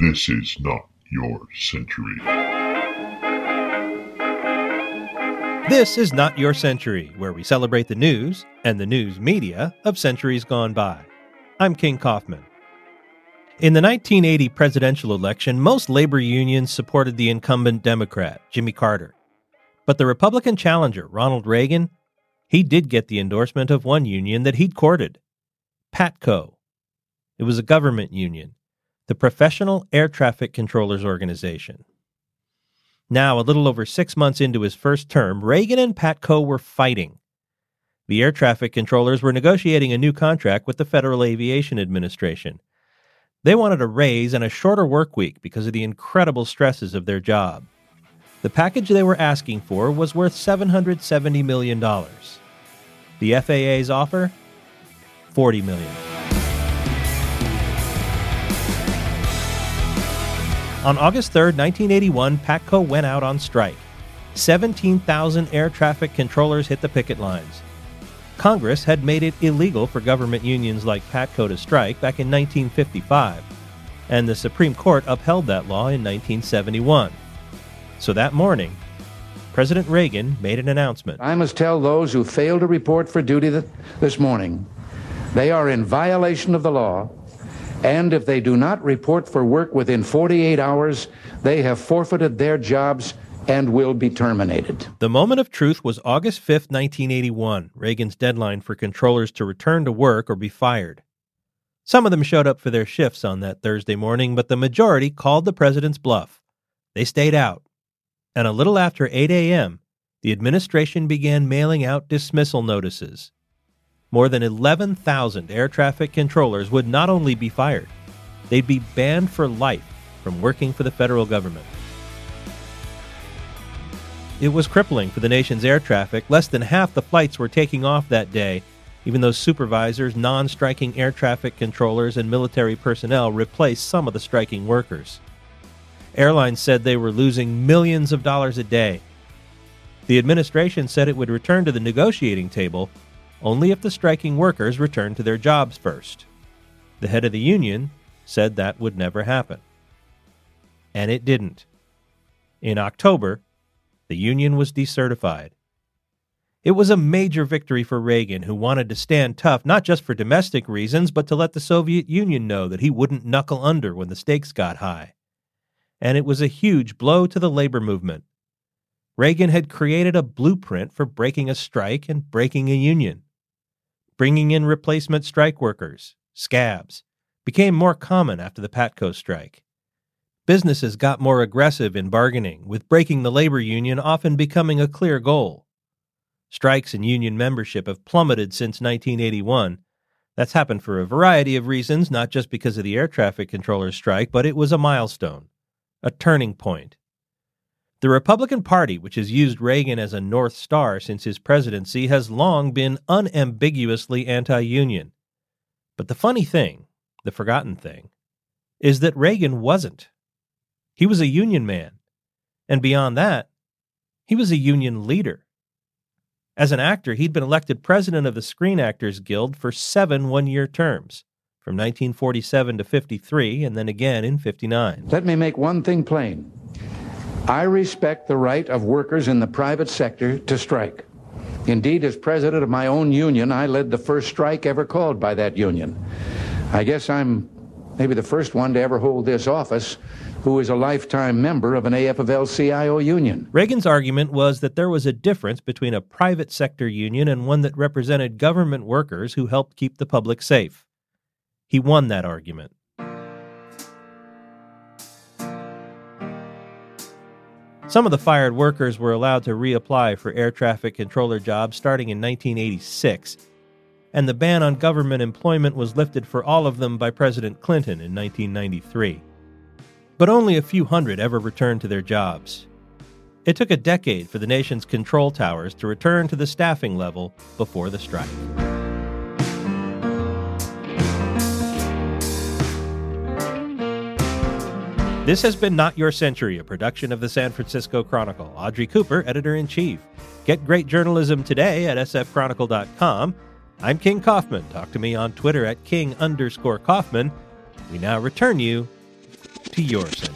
This is not your century. This is Not Your Century, where we celebrate the news and the news media of centuries gone by. I'm King Kaufman. In the 1980 presidential election, most labor unions supported the incumbent Democrat, Jimmy Carter. But the Republican challenger, Ronald Reagan, he did get the endorsement of one union that he'd courted PATCO. It was a government union, the Professional Air Traffic Controllers Organization. Now, a little over six months into his first term, Reagan and PATCO were fighting. The air traffic controllers were negotiating a new contract with the Federal Aviation Administration. They wanted a raise and a shorter work week because of the incredible stresses of their job. The package they were asking for was worth $770 million. The FAA's offer? $40 million. On August 3, 1981, PATCO went out on strike. 17,000 air traffic controllers hit the picket lines. Congress had made it illegal for government unions like PATCO to strike back in 1955, and the Supreme Court upheld that law in 1971. So that morning, President Reagan made an announcement. I must tell those who fail to report for duty th- this morning they are in violation of the law, and if they do not report for work within 48 hours, they have forfeited their jobs and will be terminated. The moment of truth was August 5, 1981, Reagan's deadline for controllers to return to work or be fired. Some of them showed up for their shifts on that Thursday morning, but the majority called the president's bluff. They stayed out. And a little after 8 a.m., the administration began mailing out dismissal notices. More than 11,000 air traffic controllers would not only be fired, they'd be banned for life from working for the federal government. It was crippling for the nation's air traffic. Less than half the flights were taking off that day, even though supervisors, non striking air traffic controllers, and military personnel replaced some of the striking workers. Airlines said they were losing millions of dollars a day. The administration said it would return to the negotiating table only if the striking workers returned to their jobs first. The head of the union said that would never happen. And it didn't. In October, the union was decertified. It was a major victory for Reagan, who wanted to stand tough not just for domestic reasons, but to let the Soviet Union know that he wouldn't knuckle under when the stakes got high. And it was a huge blow to the labor movement. Reagan had created a blueprint for breaking a strike and breaking a union. Bringing in replacement strike workers, scabs, became more common after the Patco strike. Businesses got more aggressive in bargaining, with breaking the labor union often becoming a clear goal. Strikes and union membership have plummeted since 1981. That's happened for a variety of reasons, not just because of the air traffic controllers strike, but it was a milestone, a turning point. The Republican Party, which has used Reagan as a North Star since his presidency, has long been unambiguously anti union. But the funny thing, the forgotten thing, is that Reagan wasn't. He was a union man. And beyond that, he was a union leader. As an actor, he'd been elected president of the Screen Actors Guild for seven one year terms, from 1947 to 53, and then again in 59. Let me make one thing plain I respect the right of workers in the private sector to strike. Indeed, as president of my own union, I led the first strike ever called by that union. I guess I'm maybe the first one to ever hold this office who is a lifetime member of an AFL CIO union. Reagan's argument was that there was a difference between a private sector union and one that represented government workers who helped keep the public safe. He won that argument. Some of the fired workers were allowed to reapply for air traffic controller jobs starting in 1986. and the ban on government employment was lifted for all of them by President Clinton in 1993. But only a few hundred ever returned to their jobs. It took a decade for the nation's control towers to return to the staffing level before the strike. This has been Not Your Century, a production of the San Francisco Chronicle. Audrey Cooper, editor in chief. Get great journalism today at sfchronicle.com. I'm King Kaufman. Talk to me on Twitter at king underscore Kaufman. We now return you to your century.